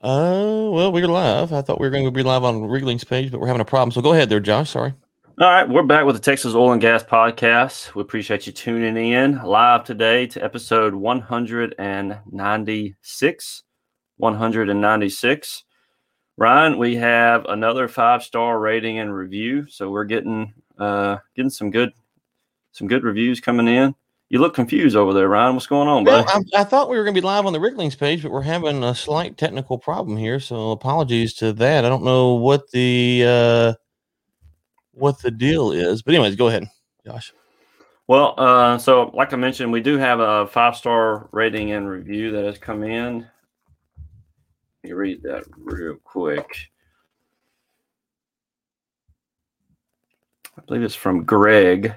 Uh, well, we're live. I thought we were going to be live on Wrigling's page, but we're having a problem. So go ahead there, Josh. Sorry. All right, we're back with the Texas Oil and Gas Podcast. We appreciate you tuning in live today to episode 196. 196. Ryan, we have another five star rating and review, so we're getting uh getting some good some good reviews coming in. You look confused over there, Ryan. What's going on, Well, buddy? I, I thought we were going to be live on the Wrigling's page, but we're having a slight technical problem here. So apologies to that. I don't know what the uh what the deal is, but anyways, go ahead, Josh. Well, uh, so like I mentioned, we do have a five star rating and review that has come in. Let me read that real quick. I believe it's from Greg.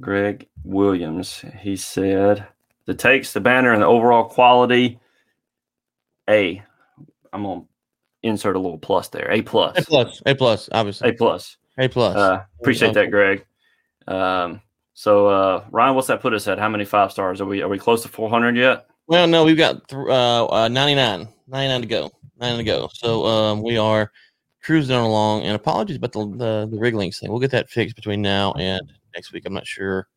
Greg Williams. He said the takes, the banner, and the overall quality. A. I'm gonna insert a little plus there. A plus. A plus, A plus, obviously, A plus. A plus. Uh, appreciate that, Greg. Um, so uh, Ryan, what's that put us at? How many five stars are we? Are we close to 400 yet? Well, no, we've got th- uh, uh, 99, 99 to go, 99 to go. So um, we are cruising along. And apologies about the the, the rig links thing. We'll get that fixed between now and next week. I'm not sure.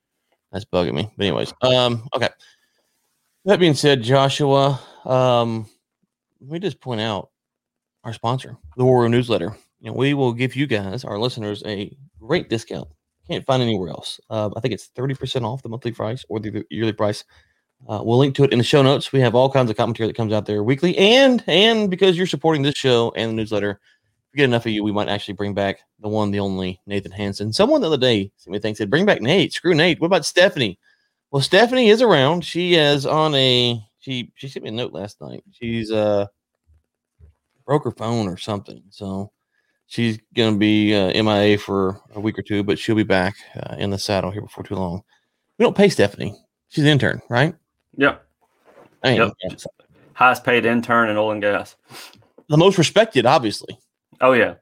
That's bugging me. But anyways, um, okay. That being said, Joshua, um, let me just point out our sponsor, the Warrior Newsletter. You know, we will give you guys, our listeners, a great discount. Can't find anywhere else. Uh, I think it's 30% off the monthly price or the yearly price. Uh, we'll link to it in the show notes. We have all kinds of commentary that comes out there weekly, and and because you're supporting this show and the newsletter, we get enough of you, we might actually bring back the one, the only Nathan Hansen. Someone the other day sent me a thing said, "Bring back Nate. Screw Nate. What about Stephanie?" Well, Stephanie is around. She is on a she. She sent me a note last night. She's uh broke her phone or something, so she's gonna be uh, MIA for a week or two, but she'll be back uh, in the saddle here before too long. We don't pay Stephanie. She's an intern, right? Yep. I mean, Yep. Highest paid intern in oil and gas. the most respected, obviously. Oh yeah.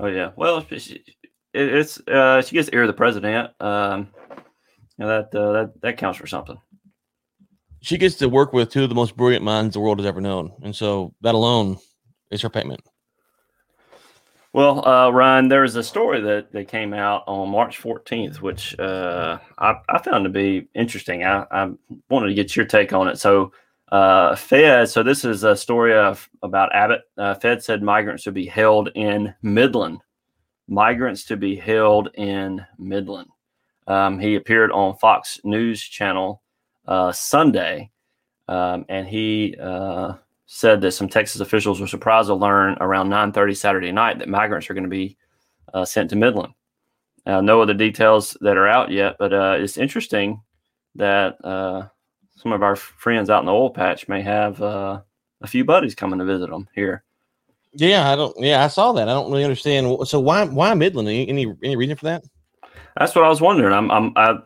Oh yeah. Well, she, it, it's uh, she gets ear of the president. Um, you know, that uh, that that counts for something. She gets to work with two of the most brilliant minds the world has ever known, and so that alone is her payment. Well, uh, Ryan, there was a story that, that came out on March 14th, which uh, I, I found to be interesting. I, I wanted to get your take on it. So, uh, Fed, so this is a story of about Abbott. Uh, Fed said migrants to be held in Midland. Migrants to be held in Midland. Um, he appeared on Fox News Channel uh, Sunday, um, and he uh, said that some Texas officials were surprised to learn around 9:30 Saturday night that migrants are going to be uh, sent to Midland. No other details that are out yet, but uh, it's interesting that uh, some of our friends out in the oil patch may have uh, a few buddies coming to visit them here. Yeah, I don't. Yeah, I saw that. I don't really understand. So why why Midland? Any any, any reason for that? That's what I was wondering. I'm I'm I,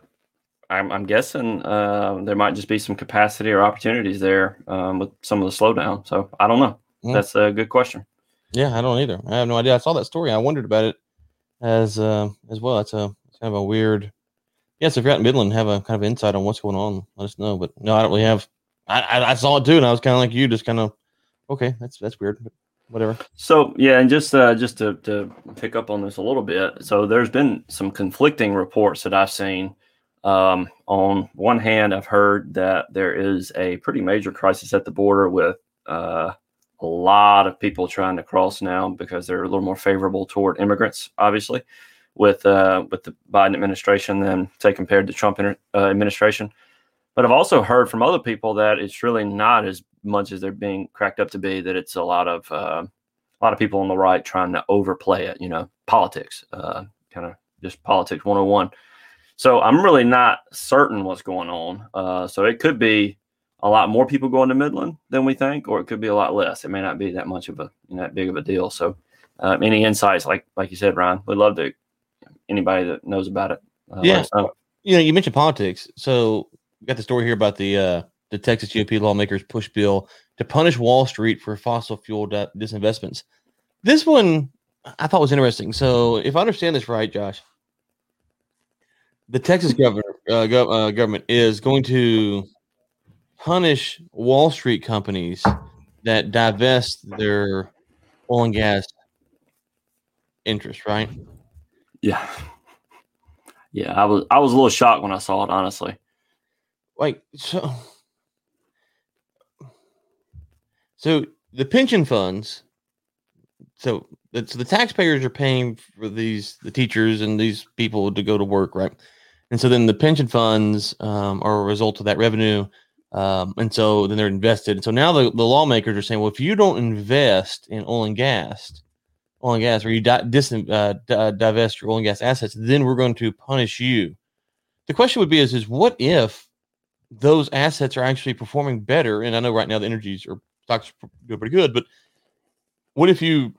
I'm, I'm guessing uh, there might just be some capacity or opportunities there um, with some of the slowdown. So I don't know. Mm. That's a good question. Yeah, I don't either. I have no idea. I saw that story. I wondered about it as uh, as well. It's a it's kind of a weird. Yeah, so if you're out in Midland, have a kind of insight on what's going on. Let us know. But no, I don't really have. I I, I saw it too, and I was kind of like you, just kind of okay. That's that's weird, but whatever. So yeah, and just uh, just to, to pick up on this a little bit, so there's been some conflicting reports that I've seen. Um, on one hand, I've heard that there is a pretty major crisis at the border with uh, a lot of people trying to cross now because they're a little more favorable toward immigrants, obviously, with uh, with the Biden administration than say compared to Trump uh, administration. But I've also heard from other people that it's really not as much as they're being cracked up to be. That it's a lot of uh, a lot of people on the right trying to overplay it. You know, politics, uh, kind of just politics 101. So I'm really not certain what's going on. Uh, so it could be a lot more people going to Midland than we think, or it could be a lot less. It may not be that much of a you know, that big of a deal. So uh, any insights, like like you said, Ryan, we'd love to anybody that knows about it. Uh, Yeah. You know, you mentioned politics, so we got the story here about the uh, the Texas GOP lawmakers push bill to punish Wall Street for fossil fuel di- disinvestments. This one I thought was interesting. So, if I understand this right, Josh, the Texas governor uh, gov- uh, government is going to punish Wall Street companies that divest their oil and gas interest, right? Yeah. Yeah, I was I was a little shocked when I saw it, honestly. Like so so the pension funds so it's the taxpayers are paying for these the teachers and these people to go to work, right? And so then the pension funds um, are a result of that revenue. Um, and so then they're invested. And so now the, the lawmakers are saying, well, if you don't invest in oil and gas, oil and gas, or you di- dis- uh, di- divest your oil and gas assets, then we're going to punish you. The question would be: is is what if those assets are actually performing better? And I know right now the energies or stocks are doing pretty good, but what if you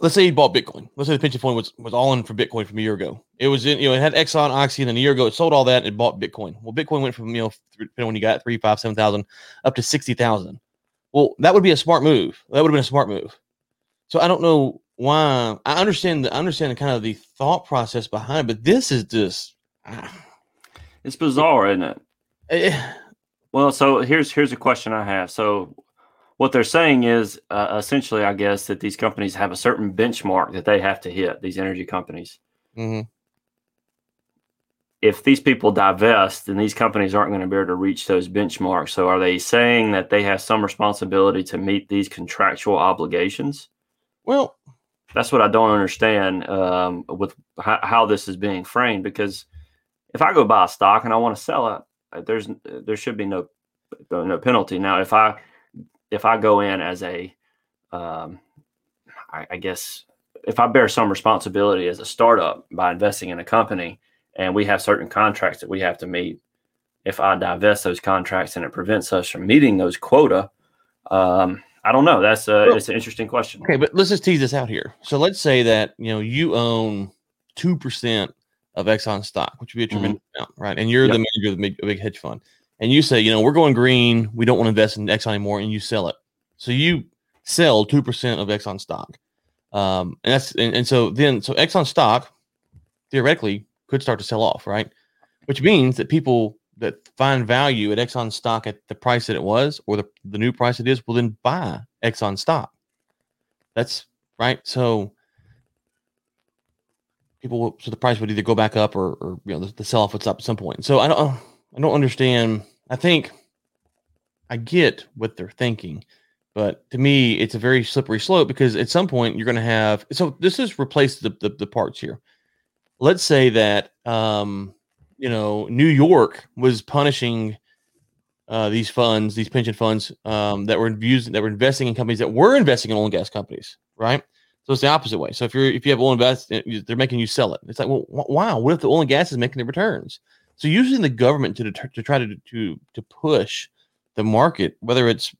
let's say you bought Bitcoin. Let's say the pension fund was, was all in for Bitcoin from a year ago. It was in, you know, it had Exxon, Oxy, and then a year ago it sold all that and it bought Bitcoin. Well, Bitcoin went from, you know, depending when you got three, five, seven thousand up to 60,000. Well, that would be a smart move. That would have been a smart move. So I don't know why. I understand the, I understand the kind of the thought process behind, it, but this is just, it's bizarre, isn't it? Eh, well, so here's here's a question I have. So what they're saying is uh, essentially, I guess, that these companies have a certain benchmark that they have to hit. These energy companies. mm-hmm. If these people divest, then these companies aren't going to be able to reach those benchmarks. So, are they saying that they have some responsibility to meet these contractual obligations? Well, that's what I don't understand um, with how, how this is being framed. Because if I go buy a stock and I want to sell it, uh, there's there should be no no penalty. Now, if I if I go in as a, um, I, I guess if I bear some responsibility as a startup by investing in a company, and we have certain contracts that we have to meet, if I divest those contracts and it prevents us from meeting those quota, um, I don't know. That's a, well, it's an interesting question. Okay, but let's just tease this out here. So let's say that you know you own two percent of Exxon stock, which would be a mm-hmm. tremendous mm-hmm. amount, right? And you're yep. the manager of the big, big hedge fund and you say, you know, we're going green, we don't want to invest in Exxon anymore, and you sell it. So you sell two percent of Exxon stock, um, and that's and, and so then so Exxon stock theoretically could start to sell off, right? Which means that people that find value at Exxon stock at the price that it was or the, the new price it is will then buy Exxon stock. That's right. So people will, so the price would either go back up or, or you know the, the sell off would stop at some point. So I don't I don't understand. I think I get what they're thinking, but to me, it's a very slippery slope because at some point you're going to have. So this is replace the, the, the parts here. Let's say that um, you know New York was punishing uh, these funds, these pension funds um, that were using that were investing in companies that were investing in oil and gas companies, right? So it's the opposite way. So if you're if you have oil invest, they're making you sell it. It's like, well, wow, what if the oil and gas is making the returns? So using the government to deter, to try to to to push the market, whether it's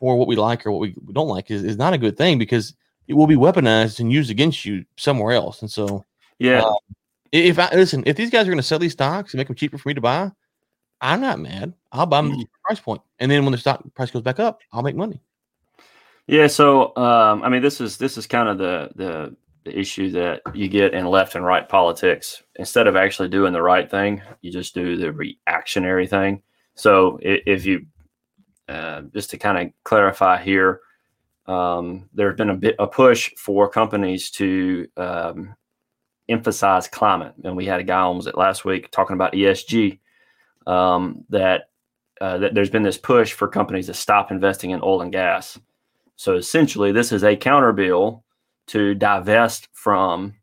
for what we like or what we don't like, is, is not a good thing because it will be weaponized and used against you somewhere else. And so, yeah, uh, if I listen, if these guys are going to sell these stocks and make them cheaper for me to buy, I'm not mad. I'll buy them mm. the price point, and then when the stock price goes back up, I'll make money. Yeah. So, um, I mean, this is this is kind of the the the issue that you get in left and right politics. Instead of actually doing the right thing, you just do the reactionary thing. So if you, uh, just to kind of clarify here, um, there's been a bit a push for companies to um, emphasize climate, and we had a guy on was it last week talking about ESG. Um, that uh, that there's been this push for companies to stop investing in oil and gas. So essentially, this is a counter bill to divest from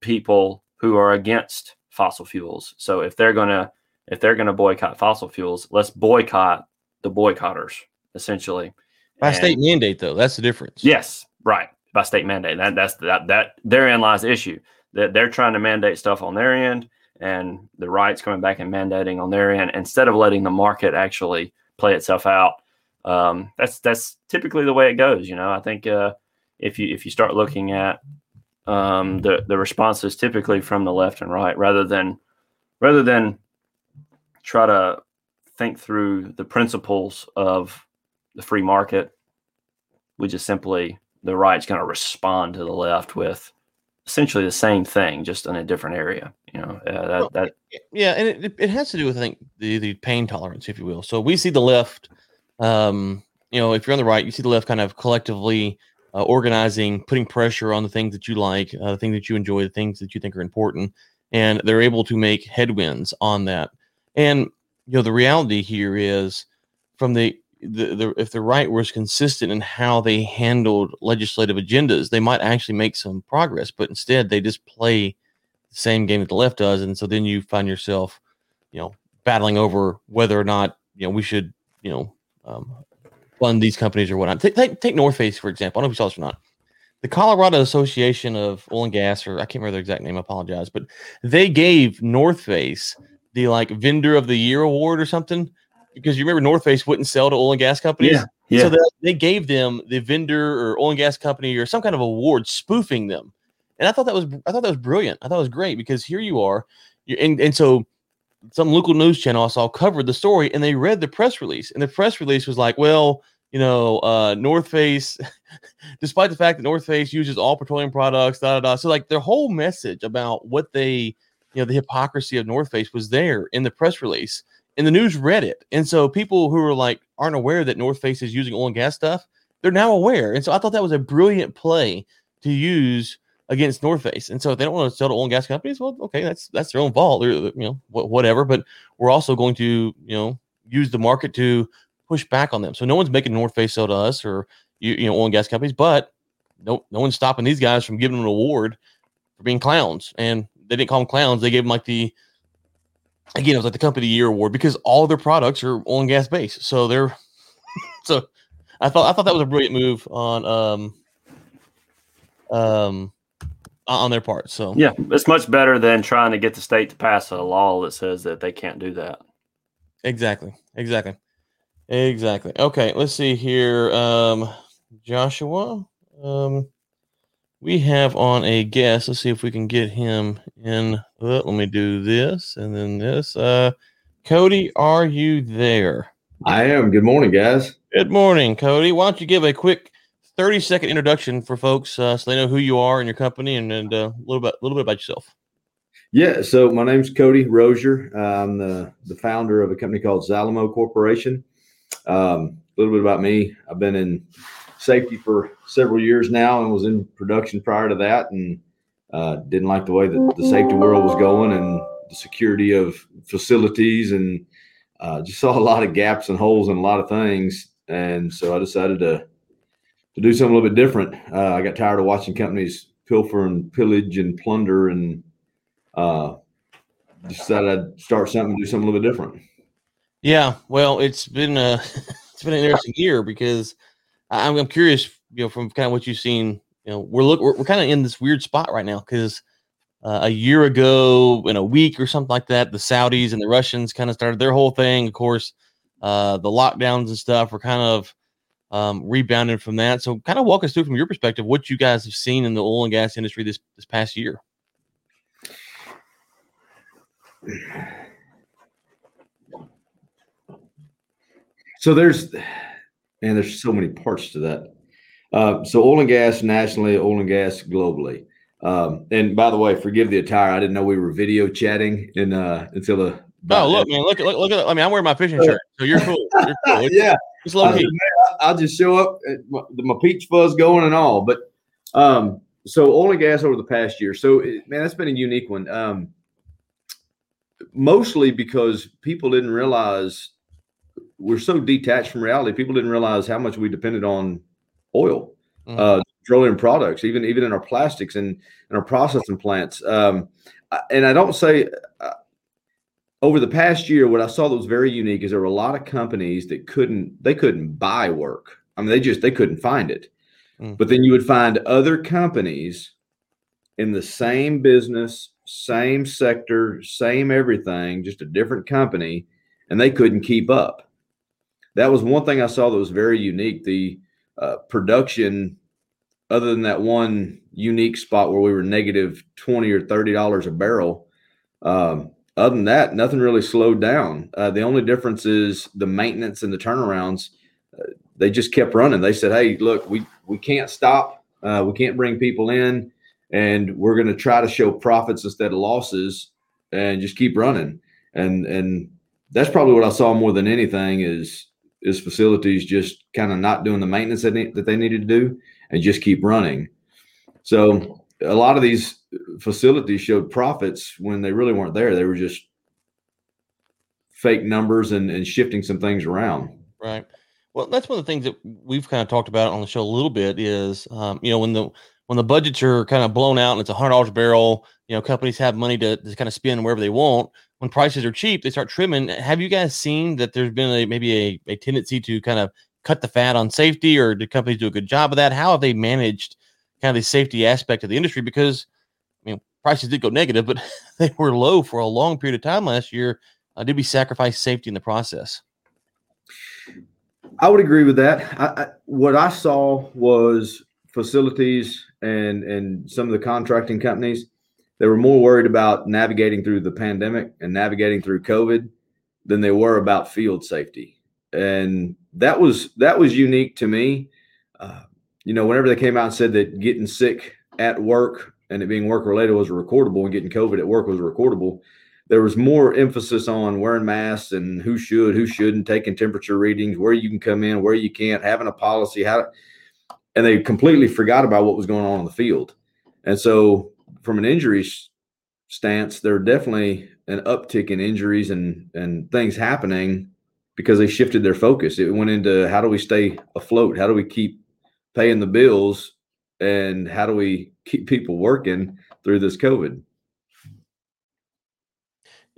people who are against fossil fuels. So if they're gonna if they're gonna boycott fossil fuels, let's boycott the boycotters essentially. By and, state mandate, though, that's the difference. Yes, right. By state mandate, that that's that that therein lies the issue that they're trying to mandate stuff on their end, and the rights coming back and mandating on their end instead of letting the market actually play itself out. Um, that's that's typically the way it goes. You know, I think uh, if you if you start looking at um, the the responses typically from the left and right rather than rather than try to think through the principles of the free market we just simply the right's going to respond to the left with essentially the same thing just in a different area you know uh, that, well, that yeah and it, it has to do with i think the, the pain tolerance if you will so we see the left um you know, if you're on the right, you see the left kind of collectively uh, organizing, putting pressure on the things that you like, uh, the things that you enjoy, the things that you think are important, and they're able to make headwinds on that. And you know, the reality here is from the the, if the right was consistent in how they handled legislative agendas, they might actually make some progress. But instead, they just play the same game that the left does, and so then you find yourself, you know, battling over whether or not you know we should, you know, um, fund these companies or whatnot. Take, North Face for example. I don't know if you saw this or not. The Colorado Association of Oil and Gas, or I can't remember the exact name. I apologize, but they gave North Face the like vendor of the year award or something because you remember North Face wouldn't sell to oil and gas companies. Yeah, yeah. So they, they gave them the vendor or oil and gas company or some kind of award spoofing them. And I thought that was I thought that was brilliant. I thought it was great because here you are, and, and so some local news channel I saw covered the story and they read the press release. And the press release was like, well, you know, uh, North Face, despite the fact that North Face uses all petroleum products, da da da. So like their whole message about what they, you know, the hypocrisy of North Face was there in the press release and the news read it. And so people who are like aren't aware that North Face is using oil and gas stuff, they're now aware. And so I thought that was a brilliant play to use against North Face. And so if they don't want to sell to oil and gas companies, well, okay, that's that's their own fault, or you know, whatever. But we're also going to you know use the market to push back on them. So no one's making North Face sell to us or you, you know oil and gas companies, but no no one's stopping these guys from giving them an award for being clowns. And they didn't call them clowns; they gave them like the again, it was like the company year award because all their products are oil and gas based. So they're so I thought I thought that was a brilliant move on um um on their part. So yeah, it's much better than trying to get the state to pass a law that says that they can't do that. Exactly. Exactly. Exactly. Okay, let's see here. Um Joshua. Um we have on a guest. Let's see if we can get him in. Uh, let me do this and then this. Uh, Cody, are you there? I am. Good morning, guys. Good morning, Cody. Why don't you give a quick 30 second introduction for folks uh, so they know who you are and your company and, and uh, a little bit, a little bit about yourself. Yeah, so my name's Cody Rozier. I'm the, the founder of a company called Zalamo Corporation. Um, a little bit about me. I've been in safety for several years now and was in production prior to that and uh, didn't like the way that the safety world was going and the security of facilities and uh, just saw a lot of gaps and holes and a lot of things. And so I decided to to do something a little bit different. Uh, I got tired of watching companies pilfer and pillage and plunder and uh, decided I'd start something, do something a little bit different. Yeah, well, it's been a it's been an interesting year because I'm, I'm curious, you know, from kind of what you've seen, you know, we're look, we're, we're kind of in this weird spot right now because uh, a year ago, in a week or something like that, the Saudis and the Russians kind of started their whole thing. Of course, uh, the lockdowns and stuff were kind of um, rebounded from that. So, kind of walk us through from your perspective what you guys have seen in the oil and gas industry this this past year. So there's and there's so many parts to that. Uh, so oil and gas nationally, oil and gas globally. Um, and by the way, forgive the attire. I didn't know we were video chatting in, uh, until the. Oh, look, man! Look at look, look at. I mean, I'm wearing my fishing shirt, so you're cool. You're cool. It's, yeah, it's low key. I'll just show up, my, my, peach fuzz going and all. But um, so oil and gas over the past year. So man, that's been a unique one. Um, mostly because people didn't realize we're so detached from reality. People didn't realize how much we depended on oil, mm-hmm. uh, petroleum products, even even in our plastics and in our processing plants. Um, and I don't say uh, over the past year, what I saw that was very unique is there were a lot of companies that couldn't they couldn't buy work. I mean, they just they couldn't find it. Mm-hmm. But then you would find other companies in the same business, same sector, same everything, just a different company, and they couldn't keep up that was one thing I saw that was very unique. The uh, production, other than that one unique spot where we were negative twenty or thirty dollars a barrel. Um, other than that, nothing really slowed down. Uh, the only difference is the maintenance and the turnarounds. Uh, they just kept running. They said, "Hey, look, we we can't stop. Uh, we can't bring people in, and we're going to try to show profits instead of losses, and just keep running." And and that's probably what I saw more than anything is is facilities just kind of not doing the maintenance that, need, that they needed to do and just keep running. So a lot of these facilities showed profits when they really weren't there. They were just fake numbers and, and shifting some things around. Right. Well, that's one of the things that we've kind of talked about on the show a little bit is, um, you know, when the when the budgets are kind of blown out and it's a hundred dollars a barrel, you know, companies have money to, to kind of spend wherever they want. When prices are cheap, they start trimming. Have you guys seen that there's been a maybe a, a tendency to kind of cut the fat on safety, or did companies do a good job of that? How have they managed kind of the safety aspect of the industry? Because I mean, prices did go negative, but they were low for a long period of time last year. Uh, did we sacrifice safety in the process? I would agree with that. I, I, what I saw was facilities and and some of the contracting companies they were more worried about navigating through the pandemic and navigating through COVID than they were about field safety, and that was that was unique to me. Uh, you know, whenever they came out and said that getting sick at work and it being work related was recordable and getting COVID at work was recordable, there was more emphasis on wearing masks and who should, who shouldn't, taking temperature readings, where you can come in, where you can't, having a policy, how, to, and they completely forgot about what was going on in the field. And so, from an injury stance, there are definitely an uptick in injuries and and things happening because they shifted their focus. It went into how do we stay afloat? How do we keep paying the bills? And how do we keep people working through this COVID?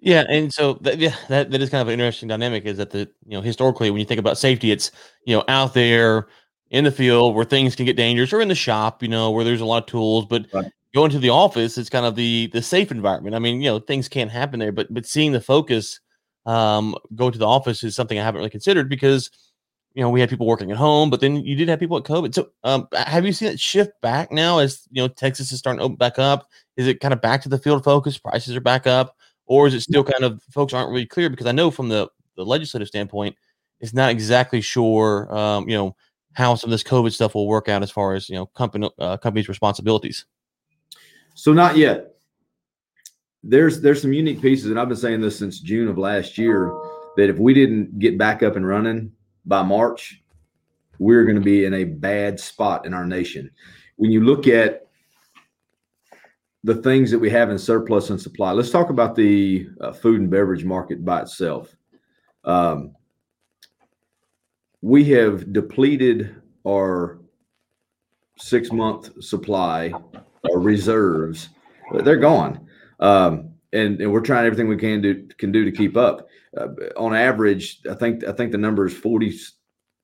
Yeah, and so that, yeah, that that is kind of an interesting dynamic. Is that the you know historically when you think about safety, it's you know out there in the field where things can get dangerous, or in the shop, you know where there's a lot of tools. But right. Going to the office, it's kind of the the safe environment. I mean, you know things can't happen there, but but seeing the focus um, go to the office is something I haven't really considered because you know we had people working at home, but then you did have people at COVID. So um, have you seen it shift back now as you know Texas is starting to open back up? Is it kind of back to the field focus? Prices are back up or is it still kind of folks aren't really clear? Because I know from the, the legislative standpoint, it's not exactly sure, um, you know, how some of this COVID stuff will work out as far as you know company uh, companies' responsibilities. So not yet. There's there's some unique pieces, and I've been saying this since June of last year that if we didn't get back up and running by March, we're going to be in a bad spot in our nation. When you look at the things that we have in surplus and supply. Let's talk about the uh, food and beverage market by itself. Um, we have depleted our six month supply, our reserves. They're gone. Um, and, and we're trying everything we can do can do to keep up. Uh, on average, I think I think the number is forty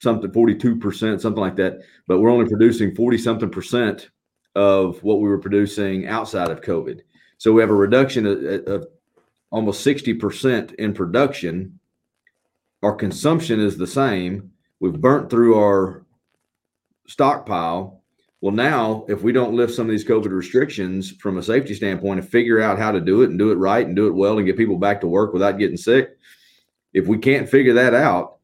something, forty two percent, something like that. But we're only producing forty something percent of what we were producing outside of COVID. So we have a reduction of, of almost 60% in production. Our consumption is the same. We've burnt through our stockpile. Well, now, if we don't lift some of these COVID restrictions from a safety standpoint and figure out how to do it and do it right and do it well and get people back to work without getting sick, if we can't figure that out,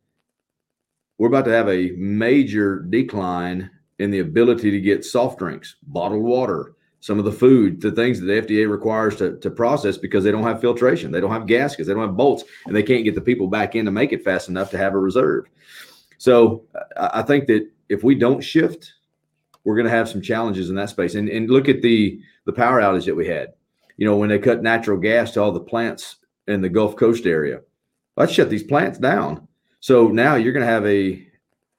we're about to have a major decline in the ability to get soft drinks, bottled water, some of the food, the things that the FDA requires to, to process because they don't have filtration, they don't have gaskets, they don't have bolts, and they can't get the people back in to make it fast enough to have a reserve. So I think that if we don't shift, we're going to have some challenges in that space. And, and look at the the power outage that we had. You know, when they cut natural gas to all the plants in the Gulf Coast area, let's shut these plants down. So now you're going to have a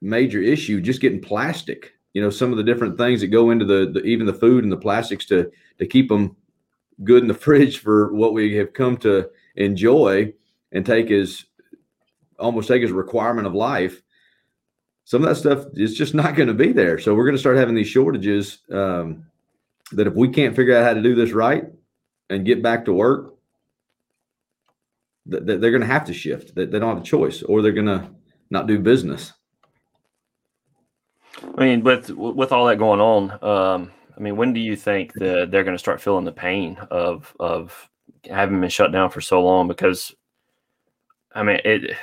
major issue just getting plastic you know some of the different things that go into the, the even the food and the plastics to to keep them good in the fridge for what we have come to enjoy and take as almost take as a requirement of life some of that stuff is just not going to be there. So we're going to start having these shortages um, that if we can't figure out how to do this right and get back to work that they're going to have to shift. They don't have a choice or they're going to not do business. I mean, with with all that going on, um, I mean, when do you think that they're going to start feeling the pain of of having been shut down for so long? Because, I mean, it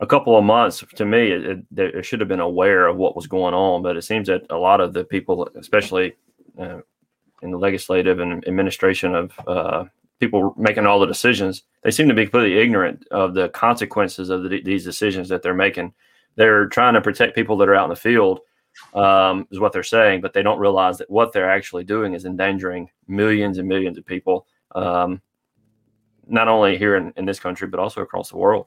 a couple of months to me, it, it, it should have been aware of what was going on, but it seems that a lot of the people, especially uh, in the legislative and administration of uh, people making all the decisions, they seem to be completely ignorant of the consequences of the, these decisions that they're making they're trying to protect people that are out in the field, um, is what they're saying, but they don't realize that what they're actually doing is endangering millions and millions of people, um, not only here in, in this country but also across the world.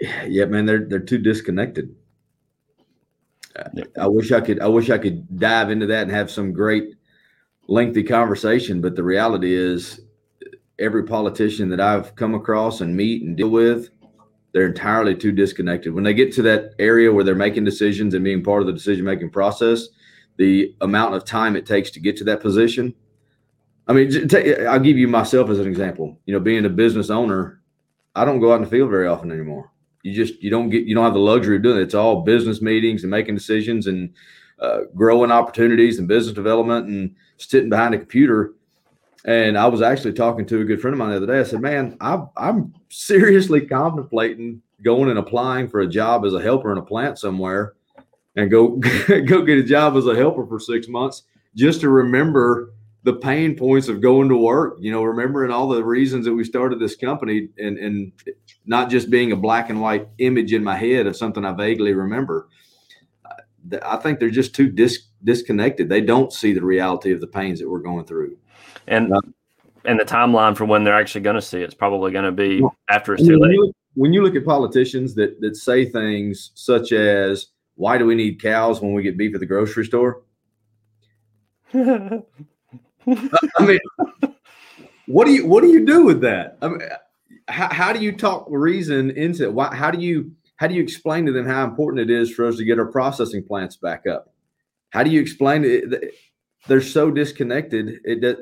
Yeah, man, they're they're too disconnected. Yep. I wish I could. I wish I could dive into that and have some great lengthy conversation. But the reality is, every politician that I've come across and meet and deal with, they're entirely too disconnected. When they get to that area where they're making decisions and being part of the decision making process, the amount of time it takes to get to that position. I mean, I'll give you myself as an example. You know, being a business owner, I don't go out in the field very often anymore. You just you don't get you don't have the luxury of doing it. It's all business meetings and making decisions and uh, growing opportunities and business development and sitting behind a computer. And I was actually talking to a good friend of mine the other day. I said, "Man, I'm I'm seriously contemplating going and applying for a job as a helper in a plant somewhere, and go go get a job as a helper for six months just to remember the pain points of going to work. You know, remembering all the reasons that we started this company, and and not just being a black and white image in my head of something I vaguely remember." I think they're just too dis- disconnected. They don't see the reality of the pains that we're going through. And uh, and the timeline for when they're actually going to see it's probably going to be after it's too when late. You look, when you look at politicians that that say things such as "Why do we need cows when we get beef at the grocery store?" I mean, what do you what do you do with that? I mean, how, how do you talk reason into it? Why, how do you how do you explain to them how important it is for us to get our processing plants back up? How do you explain it? They're so disconnected. It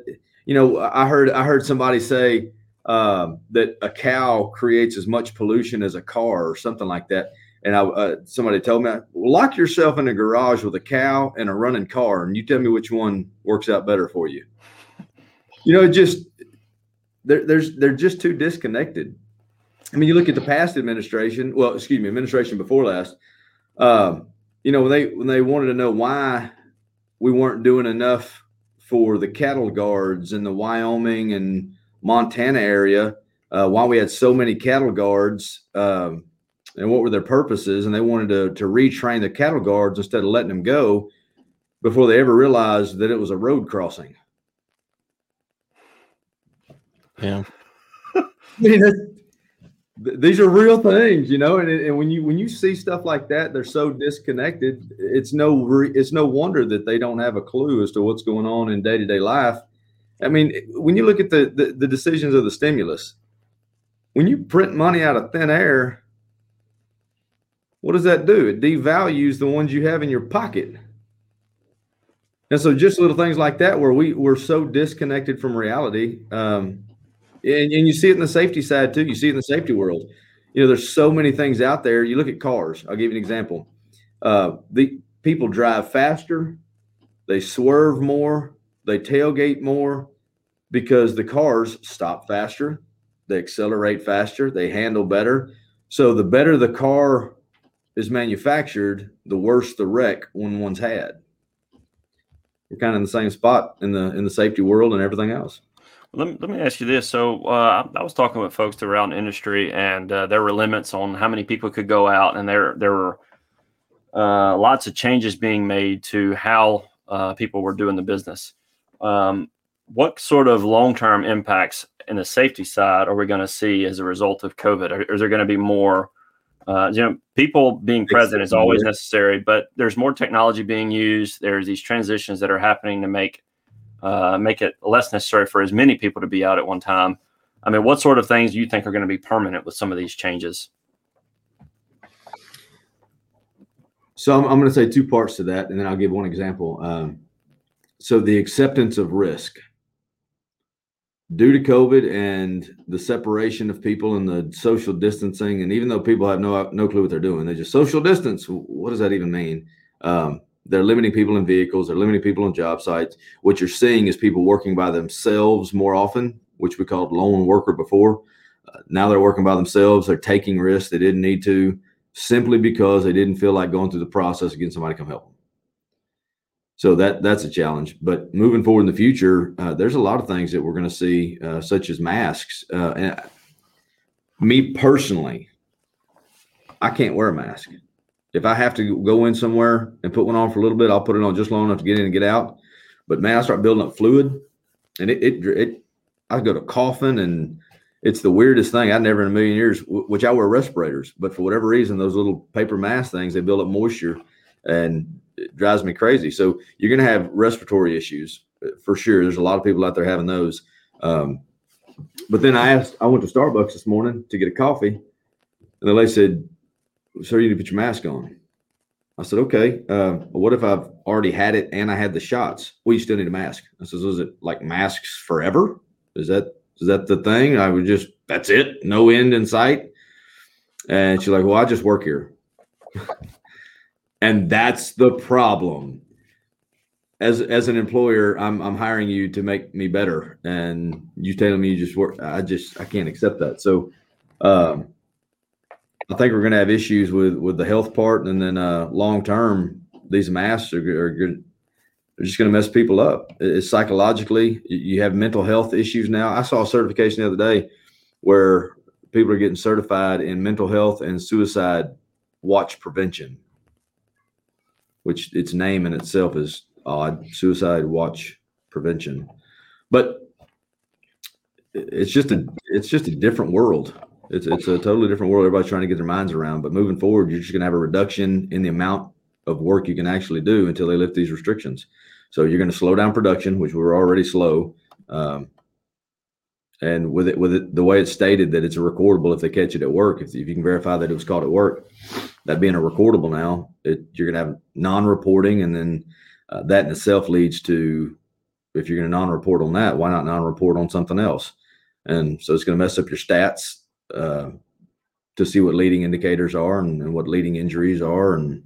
you know, I heard I heard somebody say um, that a cow creates as much pollution as a car or something like that. And I, uh, somebody told me, lock yourself in a garage with a cow and a running car, and you tell me which one works out better for you. You know, just they're, there's they're just too disconnected. I mean, you look at the past administration. Well, excuse me, administration before last. Um, you know, when they when they wanted to know why we weren't doing enough for the cattle guards in the Wyoming and Montana area, uh, why we had so many cattle guards, um, and what were their purposes, and they wanted to to retrain the cattle guards instead of letting them go before they ever realized that it was a road crossing. Yeah. I mean, these are real things, you know. And, and when you when you see stuff like that, they're so disconnected. It's no re, it's no wonder that they don't have a clue as to what's going on in day to day life. I mean, when you look at the, the the decisions of the stimulus, when you print money out of thin air, what does that do? It devalues the ones you have in your pocket. And so, just little things like that, where we we're so disconnected from reality. Um, and, and you see it in the safety side too. You see it in the safety world. You know, there's so many things out there. You look at cars. I'll give you an example. Uh, the people drive faster, they swerve more, they tailgate more because the cars stop faster, they accelerate faster, they handle better. So the better the car is manufactured, the worse the wreck when one's had. We're kind of in the same spot in the in the safety world and everything else. Let me, let me ask you this. So uh, I, was talking with folks around industry, and uh, there were limits on how many people could go out, and there there were uh, lots of changes being made to how uh, people were doing the business. Um, what sort of long term impacts in the safety side are we going to see as a result of COVID? Or, is there going to be more? Uh, you know, people being present is always necessary, but there's more technology being used. There's these transitions that are happening to make uh, make it less necessary for as many people to be out at one time. I mean, what sort of things do you think are going to be permanent with some of these changes? So I'm, I'm going to say two parts to that, and then I'll give one example. Um, so the acceptance of risk due to COVID and the separation of people and the social distancing, and even though people have no no clue what they're doing, they just social distance. What does that even mean? Um, they're limiting people in vehicles. They're limiting people on job sites. What you're seeing is people working by themselves more often, which we called lone worker before. Uh, now they're working by themselves. They're taking risks they didn't need to simply because they didn't feel like going through the process of getting somebody to come help them. So that that's a challenge. But moving forward in the future, uh, there's a lot of things that we're going to see, uh, such as masks. Uh, and me personally, I can't wear a mask. If I have to go in somewhere and put one on for a little bit, I'll put it on just long enough to get in and get out. But man, I start building up fluid, and it it, it I go to coughing, and it's the weirdest thing. I never in a million years, which I wear respirators, but for whatever reason, those little paper mask things they build up moisture, and it drives me crazy. So you're going to have respiratory issues uh, for sure. There's a lot of people out there having those. Um, but then I asked, I went to Starbucks this morning to get a coffee, and the lady said, "Sir, you need to put your mask on." I said, "Okay. Uh, what if I've already had it and I had the shots? Well, you still need a mask." I says, "Is it like masks forever? Is that is that the thing? I would just that's it, no end in sight." And she's like, "Well, I just work here." and that's the problem. As as an employer i'm i'm hiring you to make me better. And you telling me you just work i just i can't accept that. So um i think we're going to have issues with with the health part. And then uh long term these masks are, are good they're just going to mess people up. It's psychologically you have mental health issues now. I saw a certification the other day where people are getting certified in mental health and suicide watch prevention which its name in itself is odd suicide watch prevention. But it's just a it's just a different world. It's it's a totally different world everybody's trying to get their minds around. But moving forward you're just going to have a reduction in the amount of work you can actually do until they lift these restrictions. So you're going to slow down production which we're already slow um, and with it with it the way it's stated that it's a recordable if they catch it at work if, if you can verify that it was caught at work that being a recordable now, it, you're going to have non-reporting, and then uh, that in itself leads to if you're going to non-report on that, why not non-report on something else? And so it's going to mess up your stats uh, to see what leading indicators are and, and what leading injuries are, and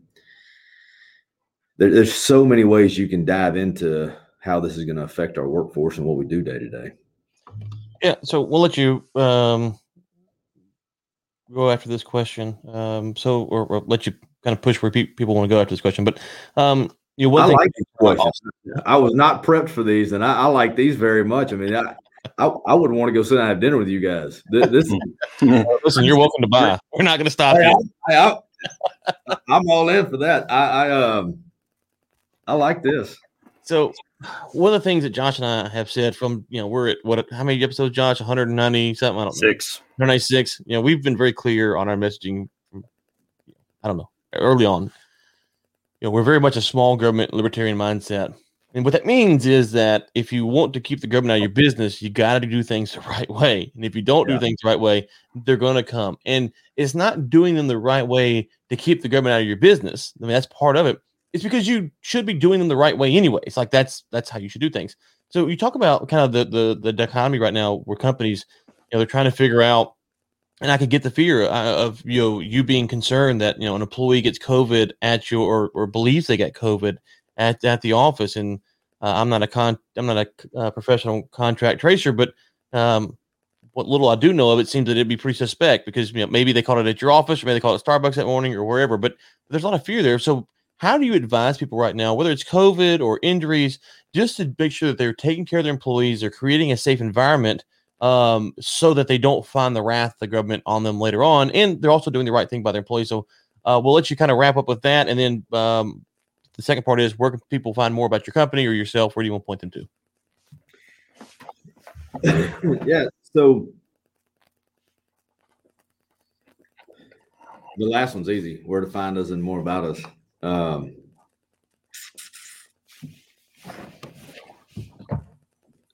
there, there's so many ways you can dive into how this is going to affect our workforce and what we do day to day. Yeah, so we'll let you um, go after this question. Um, so, or, or, let you kind of push where pe- people want to go after this question. But, um, you know, I like these questions. I was not prepped for these, and I, I like these very much. I mean, I, I, I would want to go sit down and have dinner with you guys. This, this listen, you're welcome to buy. We're not going to stop you. I, am all in for that. I, I um, I like this. So, one of the things that Josh and I have said from you know we're at what how many episodes, Josh? 190 something. I don't know. Six. 196. You know, we've been very clear on our messaging. I don't know early on. You know, we're very much a small government libertarian mindset. And what that means is that if you want to keep the government out of your business, you got to do things the right way. And if you don't yeah. do things the right way, they're going to come. And it's not doing them the right way to keep the government out of your business. I mean, that's part of it. It's because you should be doing them the right way anyway. It's like that's that's how you should do things. So you talk about kind of the the the dichotomy right now where companies, you know, they're trying to figure out and I could get the fear uh, of you know you being concerned that you know an employee gets COVID at your or, or believes they get COVID at at the office, and uh, I'm not a con I'm not a uh, professional contract tracer, but um, what little I do know of it seems that it'd be pretty suspect because you know maybe they caught it at your office or maybe they caught it Starbucks that morning or wherever, but there's a lot of fear there. So how do you advise people right now, whether it's COVID or injuries, just to make sure that they're taking care of their employees, they're creating a safe environment? um, so that they don't find the wrath of the government on them later on. And they're also doing the right thing by their employees. So uh, we'll let you kind of wrap up with that. And then um, the second part is where can people find more about your company or yourself? Where do you want to point them to? yeah. So the last one's easy where to find us and more about us. Um,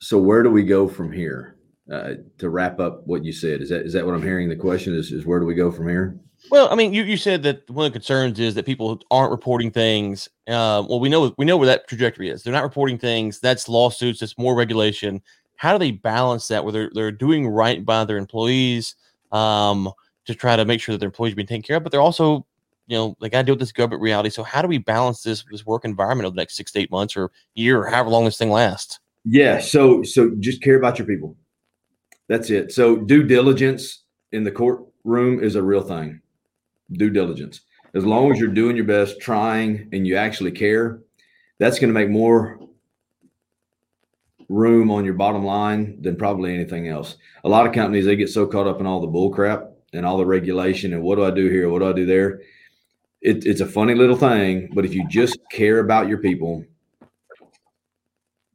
so where do we go from here? uh, to wrap up what you said. Is that is that what I'm hearing? The question is is where do we go from here? Well, I mean, you, you said that one of the concerns is that people aren't reporting things. Uh, well, we know we know where that trajectory is. They're not reporting things. That's lawsuits. That's more regulation. How do they balance that where they're, they're doing right by their employees um, to try to make sure that their employees are being taken care of, but they're also, you know, they got to deal with this government reality. So how do we balance this this work environment over the next six to eight months or year or however long this thing lasts? Yeah. So so just care about your people that's it. So due diligence in the courtroom is a real thing. Due diligence. As long as you're doing your best, trying, and you actually care, that's going to make more room on your bottom line than probably anything else. A lot of companies they get so caught up in all the bull crap and all the regulation and what do I do here, what do I do there. It, it's a funny little thing, but if you just care about your people,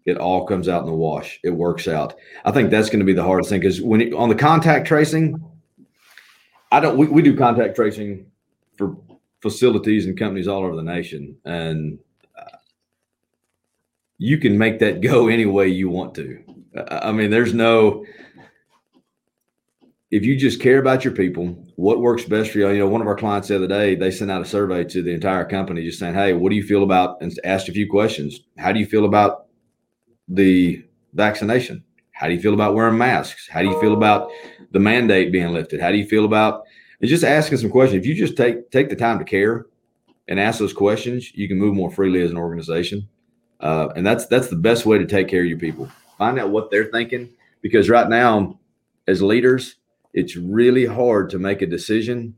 it all comes out in the wash. It works out. I think that's going to be the hardest thing because when it, on the contact tracing, I don't. We, we do contact tracing for facilities and companies all over the nation, and uh, you can make that go any way you want to. I mean, there's no. If you just care about your people, what works best for you? You know, one of our clients the other day, they sent out a survey to the entire company, just saying, "Hey, what do you feel about?" and asked a few questions. How do you feel about the vaccination? How do you feel about wearing masks? How do you feel about the mandate being lifted? How do you feel about it's just asking some questions? If you just take take the time to care and ask those questions, you can move more freely as an organization. Uh, and that's that's the best way to take care of your people. Find out what they're thinking because right now, as leaders, it's really hard to make a decision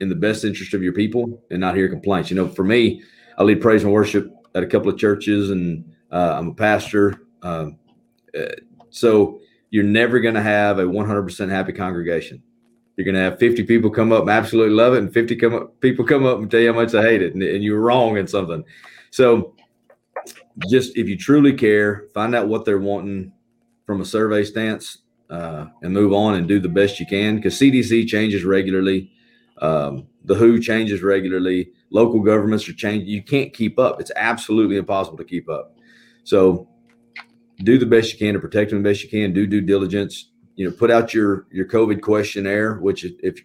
in the best interest of your people and not hear complaints. You know, for me, I lead praise and worship at a couple of churches, and uh, I'm a pastor. Uh, so you're never going to have a 100% happy congregation. You're going to have 50 people come up and absolutely love it, and 50 come up, people come up and tell you how much they hate it, and, and you're wrong in something. So, just if you truly care, find out what they're wanting from a survey stance, uh, and move on and do the best you can. Because CDC changes regularly, um, the WHO changes regularly, local governments are changing. You can't keep up. It's absolutely impossible to keep up. So do the best you can to protect them the best you can. Do due diligence. You know, put out your your COVID questionnaire. Which if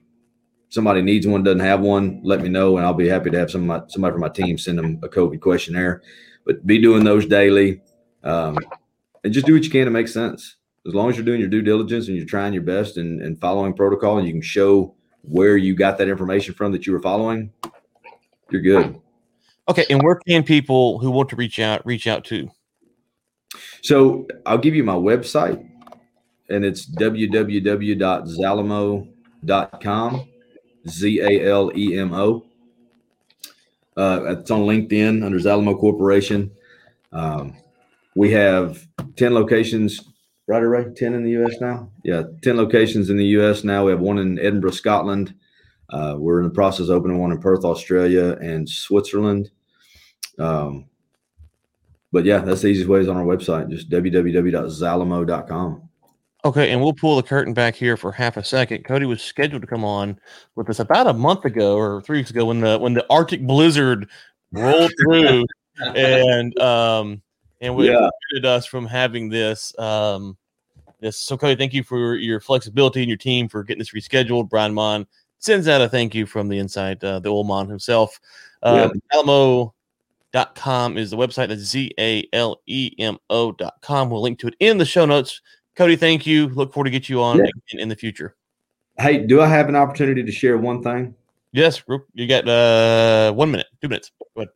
somebody needs one, doesn't have one, let me know, and I'll be happy to have some somebody from my team send them a COVID questionnaire. But be doing those daily, um, and just do what you can to make sense. As long as you're doing your due diligence and you're trying your best and, and following protocol, and you can show where you got that information from that you were following, you're good. Okay, and where can people who want to reach out reach out to? So I'll give you my website, and it's www.zalemo.com, Z A L E M O. Uh, it's on LinkedIn under Zalemo Corporation. Um, we have 10 locations, right, Ray? 10 in the U.S. now? Yeah, 10 locations in the U.S. now. We have one in Edinburgh, Scotland. Uh, we're in the process of opening one in Perth, Australia, and Switzerland. Um, but yeah, that's the easiest way is on our website, just www.zalemo.com. Okay, and we'll pull the curtain back here for half a second. Cody was scheduled to come on with us about a month ago or three weeks ago when the when the Arctic blizzard rolled through and um and we yeah. us from having this um this so Cody, thank you for your flexibility and your team for getting this rescheduled. Brian Mon sends out a thank you from the inside, uh, the old Mon himself. Uh, yeah. Zalemo dot com is the website. That's Z A L E M O dot com. We'll link to it in the show notes. Cody, thank you. Look forward to get you on yeah. in, in, the future. Hey, do I have an opportunity to share one thing? Yes, group. you got uh, one minute, two minutes. Go ahead.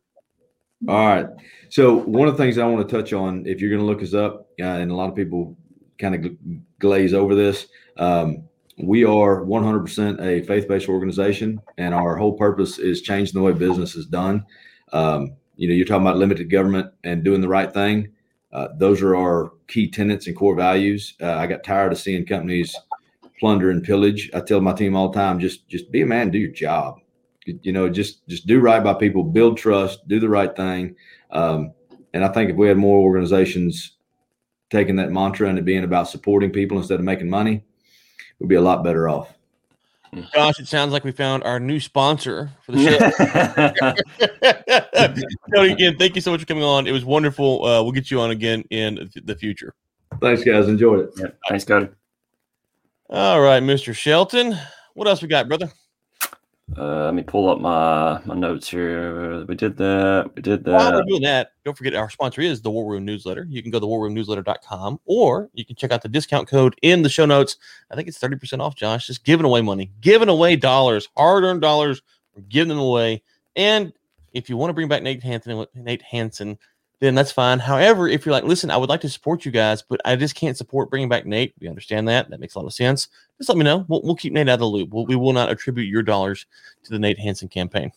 All right. So one of the things I want to touch on, if you're going to look us up, uh, and a lot of people kind of glaze over this, um, we are 100% a faith-based organization, and our whole purpose is changing the way business is done. Um, you know, you're talking about limited government and doing the right thing. Uh, those are our key tenets and core values. Uh, I got tired of seeing companies plunder and pillage. I tell my team all the time, just just be a man, do your job. You know, just just do right by people, build trust, do the right thing. Um, and I think if we had more organizations taking that mantra and it being about supporting people instead of making money, we'd be a lot better off. Gosh, it sounds like we found our new sponsor for the show. Tony, again, thank you so much for coming on. It was wonderful. Uh, we'll get you on again in the future. Thanks, guys. Enjoyed it. Yeah, thanks, Cody. All right, Mr. Shelton. What else we got, brother? Uh, let me pull up my my notes here. We did that. We did that. While we're doing that, don't forget our sponsor is the War Room Newsletter. You can go to warroomnewsletter.com or you can check out the discount code in the show notes. I think it's 30% off, Josh. Just giving away money, giving away dollars, hard earned dollars. Giving them away. And if you want to bring back Nate Hanson, Nate Hanson, then that's fine. However, if you're like, listen, I would like to support you guys, but I just can't support bringing back Nate, we understand that. That makes a lot of sense. Just let me know. We'll, we'll keep Nate out of the loop. We'll, we will not attribute your dollars to the Nate Hanson campaign.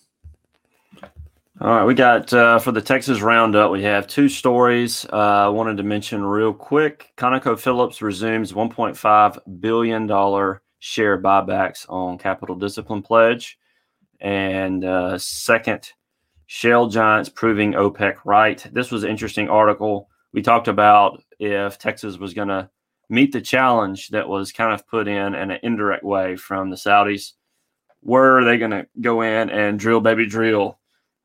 All right, we got uh, for the Texas Roundup, we have two stories. Uh, I wanted to mention real quick. ConocoPhillips resumes $1.5 billion share buybacks on Capital Discipline Pledge. And uh, second, shale giants proving OPEC right. This was an interesting article. We talked about if Texas was going to meet the challenge that was kind of put in in an indirect way from the Saudis. Were they going to go in and drill baby drill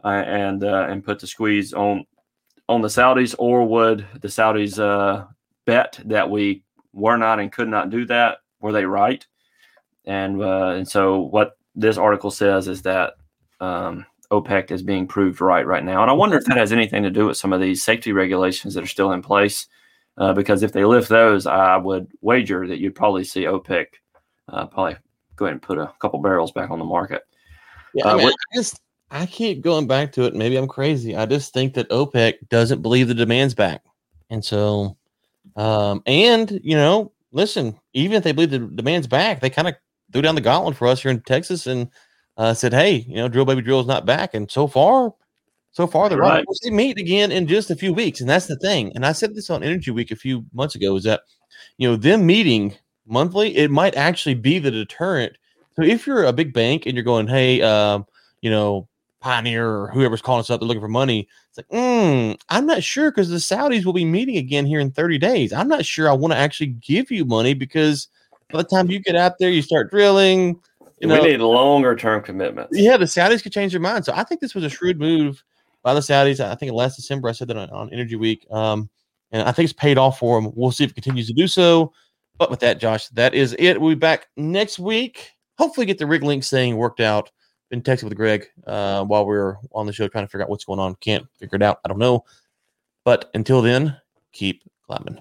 uh, and uh, and put the squeeze on on the Saudis, or would the Saudis uh, bet that we were not and could not do that? Were they right? And uh, and so what this article says is that um, OPEC is being proved right right now, and I wonder if that has anything to do with some of these safety regulations that are still in place uh, because if they lift those, I would wager that you'd probably see OPEC uh, probably go ahead and put a couple barrels back on the market. Yeah, I, uh, mean, I just I keep going back to it. Maybe I'm crazy. I just think that OPEC doesn't believe the demand's back, and so, um, and you know, listen, even if they believe the demand's back, they kind of threw down the gauntlet for us here in Texas and uh, said, "Hey, you know, drill baby drill is not back." And so far, so far, they're right. They meet again in just a few weeks, and that's the thing. And I said this on Energy Week a few months ago: is that you know them meeting monthly, it might actually be the deterrent. So if you're a big bank and you're going, hey, um, you know, Pioneer or whoever's calling us up, they're looking for money. It's like, mm, I'm not sure because the Saudis will be meeting again here in 30 days. I'm not sure I want to actually give you money because by the time you get out there, you start drilling. You we need longer term commitments. Yeah, the Saudis could change their mind. So I think this was a shrewd move by the Saudis. I think last December I said that on, on Energy Week, um, and I think it's paid off for them. We'll see if it continues to do so. But with that, Josh, that is it. We'll be back next week. Hopefully, get the rig link thing worked out. Been texting with Greg uh, while we are on the show, trying to figure out what's going on. Can't figure it out. I don't know. But until then, keep climbing.